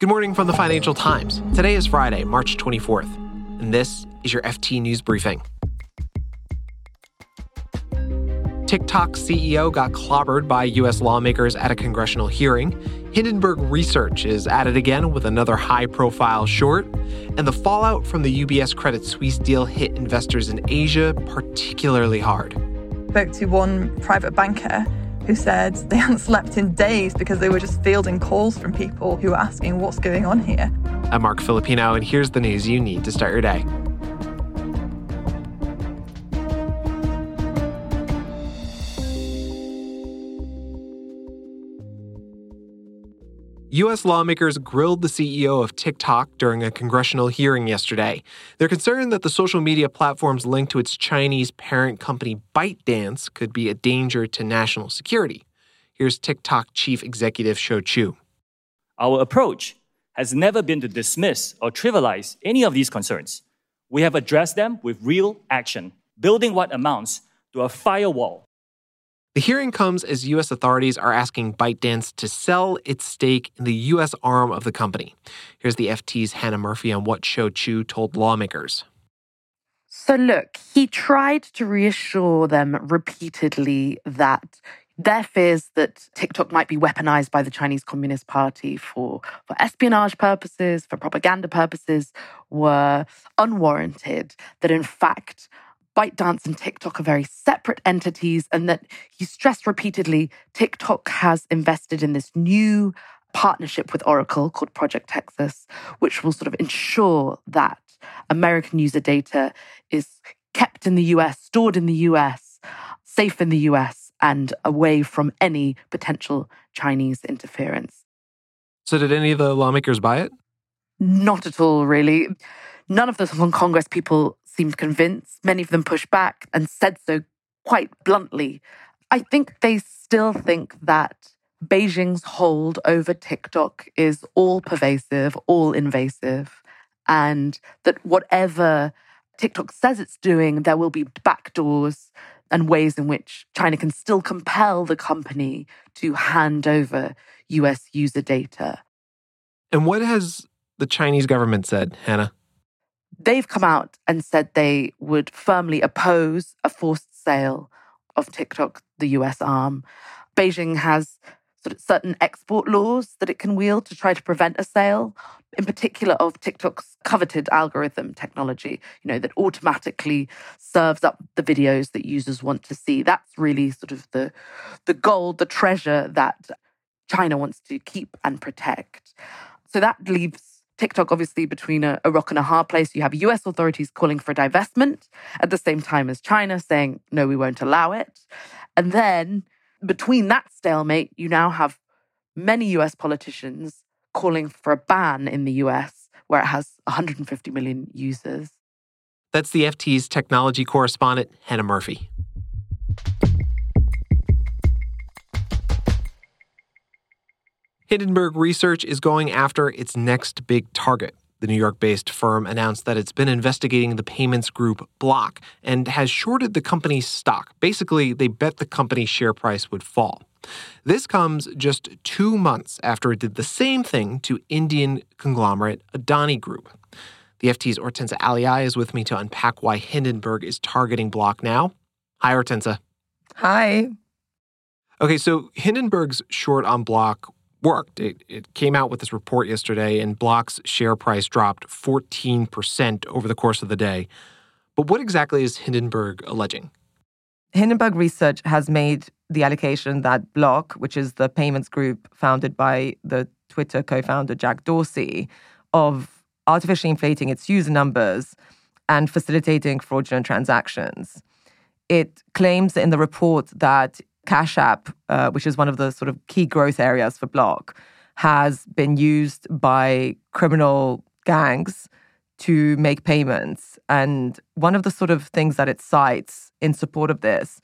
Good morning from the Financial Times. Today is Friday, March 24th, and this is your FT News Briefing. TikTok CEO got clobbered by U.S. lawmakers at a congressional hearing. Hindenburg Research is at it again with another high profile short. And the fallout from the UBS Credit Suisse deal hit investors in Asia particularly hard. Spoke to one private banker who said they hadn't slept in days because they were just fielding calls from people who were asking what's going on here. I'm Marc Filippino, and here's the news you need to start your day. U.S. lawmakers grilled the CEO of TikTok during a congressional hearing yesterday. They're concerned that the social media platform's link to its Chinese parent company ByteDance could be a danger to national security. Here's TikTok chief executive Shou Chew. Our approach has never been to dismiss or trivialize any of these concerns. We have addressed them with real action, building what amounts to a firewall the hearing comes as U.S. authorities are asking ByteDance to sell its stake in the U.S. arm of the company. Here's the FT's Hannah Murphy on what Shou Chew told lawmakers. So, look, he tried to reassure them repeatedly that their fears that TikTok might be weaponized by the Chinese Communist Party for, for espionage purposes, for propaganda purposes, were unwarranted. That in fact, ByteDance and TikTok are very separate entities, and that he stressed repeatedly TikTok has invested in this new partnership with Oracle called Project Texas, which will sort of ensure that American user data is kept in the US, stored in the US, safe in the US, and away from any potential Chinese interference. So, did any of the lawmakers buy it? Not at all, really. None of the Hong Congress people seemed convinced. Many of them pushed back and said so quite bluntly. I think they still think that Beijing's hold over TikTok is all pervasive, all invasive, and that whatever TikTok says it's doing, there will be backdoors and ways in which China can still compel the company to hand over US user data. And what has the Chinese government said, Hannah? They've come out and said they would firmly oppose a forced sale of TikTok, the US arm. Beijing has sort of certain export laws that it can wield to try to prevent a sale, in particular of TikTok's coveted algorithm technology, you know, that automatically serves up the videos that users want to see. That's really sort of the the gold, the treasure that China wants to keep and protect. So that leaves TikTok obviously between a, a, rock and a hard place. You have US authorities calling for divestment at the same time as China saying, no, we won't allow it. And then between that stalemate, you now have many US politicians calling for a ban in the US where it has 150 million users. That's the FT's technology correspondent, Hannah Murphy. Hindenburg Research is going after its next big target. The New York based firm announced that it's been investigating the payments group Block and has shorted the company's stock. Basically, they bet the company's share price would fall. This comes just two months after it did the same thing to Indian conglomerate Adani Group. The FT's Ortenca Aliaj is with me to unpack why Hindenburg is targeting Block now. Hi, Ortenca. Hi. Okay, so Hindenburg's short on Block worked. It, it came out with this report yesterday, and Block's share price dropped 14% over the course of the day. But what exactly is Hindenburg alleging? Hindenburg Research has made the allegation that Block, which is the payments group founded by the Twitter co founder Jack Dorsey, of artificially inflating its user numbers and facilitating fraudulent transactions. It claims in the report that Cash App, uh, which is one of the sort of key growth areas for Block, has been used by criminal gangs to make payments. And one of the sort of things that it cites in support of this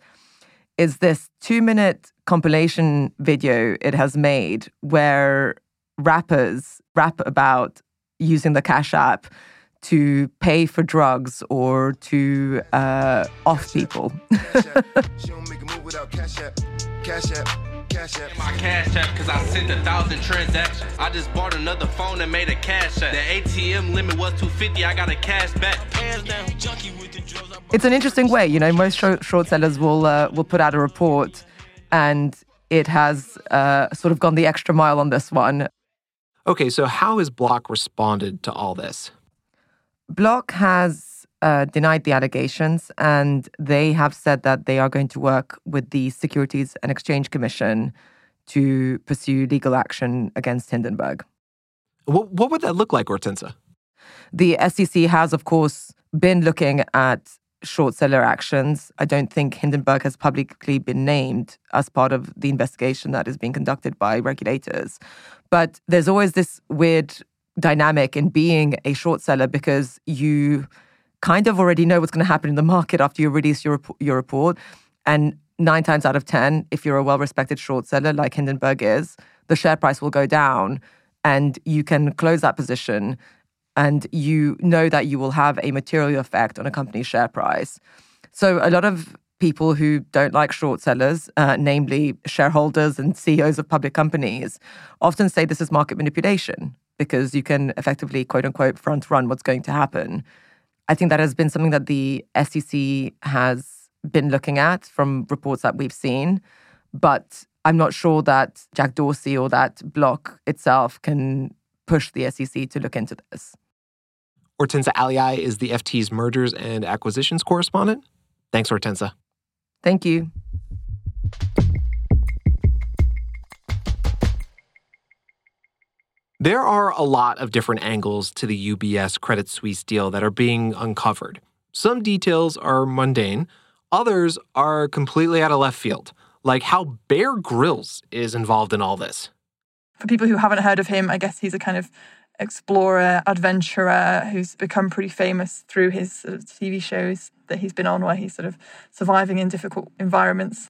is this two minute compilation video it has made where rappers rap about using the Cash App to pay for drugs or to uh, off people. Cash app. My cash app because I sent a thousand transactions. I just bought another phone and made a cash app. The ATM limit was 250. I got a cash back. It's an interesting way, you know. Most short, short sellers will uh, will put out a report, and it has uh, sort of gone the extra mile on this one. Okay, so how has Block responded to all this? Block has uh, denied the allegations, and they have said that they are going to work with the Securities and Exchange Commission to pursue legal action against Hindenburg. What, what would that look like, Ortenca? The SEC has, of course, been looking at short seller actions. I don't think Hindenburg has publicly been named as part of the investigation that is being conducted by regulators. But there's always this weird dynamic in being a short seller because you kind of already know what's going to happen in the market after you release your, your report. And nine times out of 10, if you're a well respected short seller like Hindenburg is, the share price will go down and you can close that position and you know that you will have a material effect on a company's share price. So a lot of people who don't like short sellers, uh, namely shareholders and CEOs of public companies, often say this is market manipulation because you can effectively, quote unquote, front run what's going to happen. I think that has been something that the SEC has been looking at from reports that we've seen. But I'm not sure that Jack Dorsey or that block itself can push the SEC to look into this. Ortenca Aliaj is the FT's mergers and acquisitions correspondent. Thanks, Ortenca. Thank you. There are a lot of different angles to the UBS Credit Suisse deal that are being uncovered. Some details are mundane, others are completely out of left field, like how Bear Grylls is involved in all this. For people who haven't heard of him, I guess he's a kind of explorer, adventurer who's become pretty famous through his sort of TV shows that he's been on, where he's sort of surviving in difficult environments.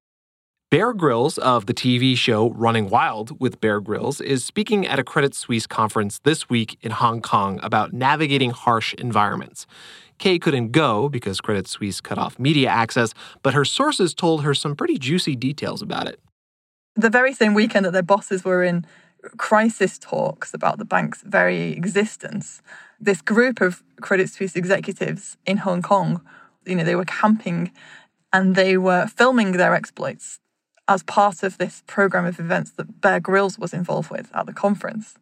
Bear Grylls of the TV show Running Wild with Bear Grylls is speaking at a Credit Suisse conference this week in Hong Kong about navigating harsh environments. Kaye couldn't go because Credit Suisse cut off media access, but her sources told her some pretty juicy details about it. The very same weekend that their bosses were in crisis talks about the bank's very existence, this group of Credit Suisse executives in Hong Kong, you know, they were camping and they were filming their exploits as part of this program of events that Bear Grylls was involved with at the conference.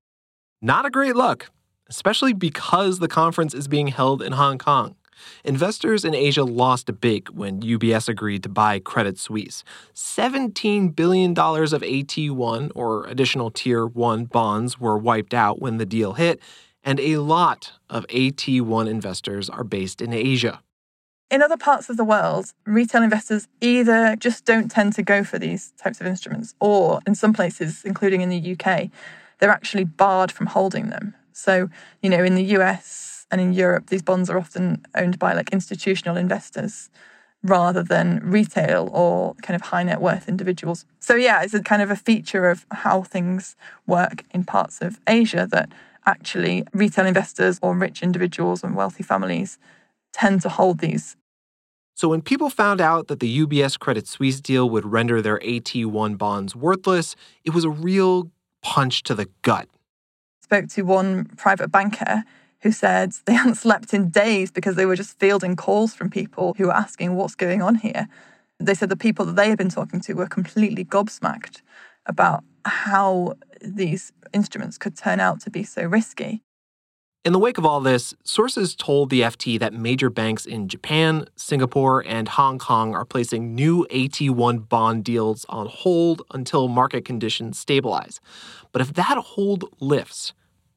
Not a great look, especially because the conference is being held in Hong Kong. Investors in Asia lost a big when UBS agreed to buy Credit Suisse. $17 billion of AT1 or additional Tier 1 bonds were wiped out when the deal hit, and a lot of AT1 investors are based in Asia. In other parts of the world, retail investors either just don't tend to go for these types of instruments, or in some places, including in the UK, they're actually barred from holding them. So, you know, in the US and in Europe, these bonds are often owned by like institutional investors rather than retail or kind of high net worth individuals. So, yeah, it's a kind of a feature of how things work in parts of Asia that actually retail investors or rich individuals and wealthy families tend to hold these. So, when people found out that the UBS Credit Suisse deal would render their AT1 bonds worthless, it was a real punch to the gut. Spoke to one private banker who said they hadn't slept in days because they were just fielding calls from people who were asking what's going on here. They said the people that they had been talking to were completely gobsmacked about how these instruments could turn out to be so risky. In the wake of all this, sources told the FT that major banks in Japan, Singapore, and Hong Kong are placing new AT1 bond deals on hold until market conditions stabilize. But if that hold lifts,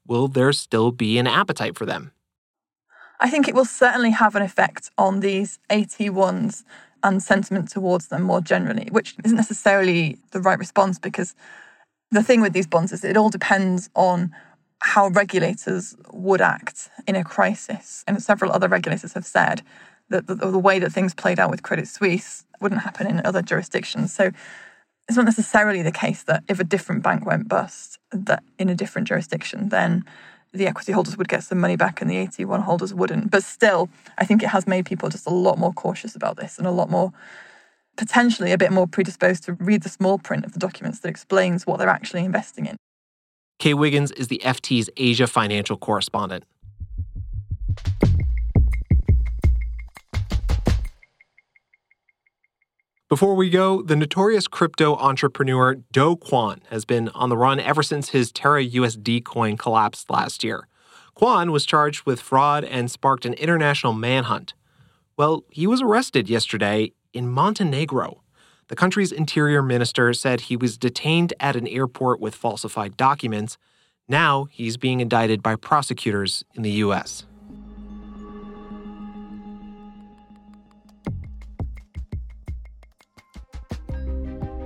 will there still be an appetite for them? I think it will certainly have an effect on these AT1s and sentiment towards them more generally, which isn't necessarily the right response because the thing with these bonds is it all depends on how regulators would act in a crisis. And several other regulators have said that the, the, way that things played out with Credit Suisse wouldn't happen in other jurisdictions. So it's not necessarily the case that if a different bank went bust, that in a different jurisdiction, then the equity holders would get some money back and the AT1 holders wouldn't. But still, I think it has made people just a lot more cautious about this and a lot more potentially a bit more predisposed to read the small print of the documents that explains what they're actually investing in. Kaye Wiggins is the FT's Asia financial correspondent. Before we go, the notorious crypto entrepreneur Do Kwon has been on the run ever since his Terra USD coin collapsed last year. Kwon was charged with fraud and sparked an international manhunt. Well, he was arrested yesterday in Montenegro. The country's interior minister said he was detained at an airport with falsified documents. Now he's being indicted by prosecutors in the U.S.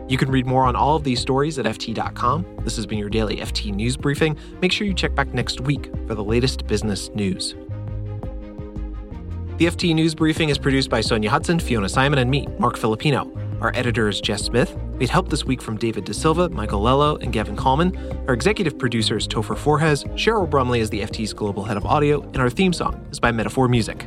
You can read more on all of these stories at FT.com. This has been your daily FT News Briefing. Make sure you check back next week for the latest business news. The FT News Briefing is produced by Sonja Hutson, Fiona Symon, and me, Marc Filippino. Our editor is Jess Smith. We had help this week from David da Silva, Michael Lello, and Gavin Kallmann. Our executive producer is Topher Forhecz. Cheryl Brumley is the FT's global head of audio, and our theme song is by Metaphor Music.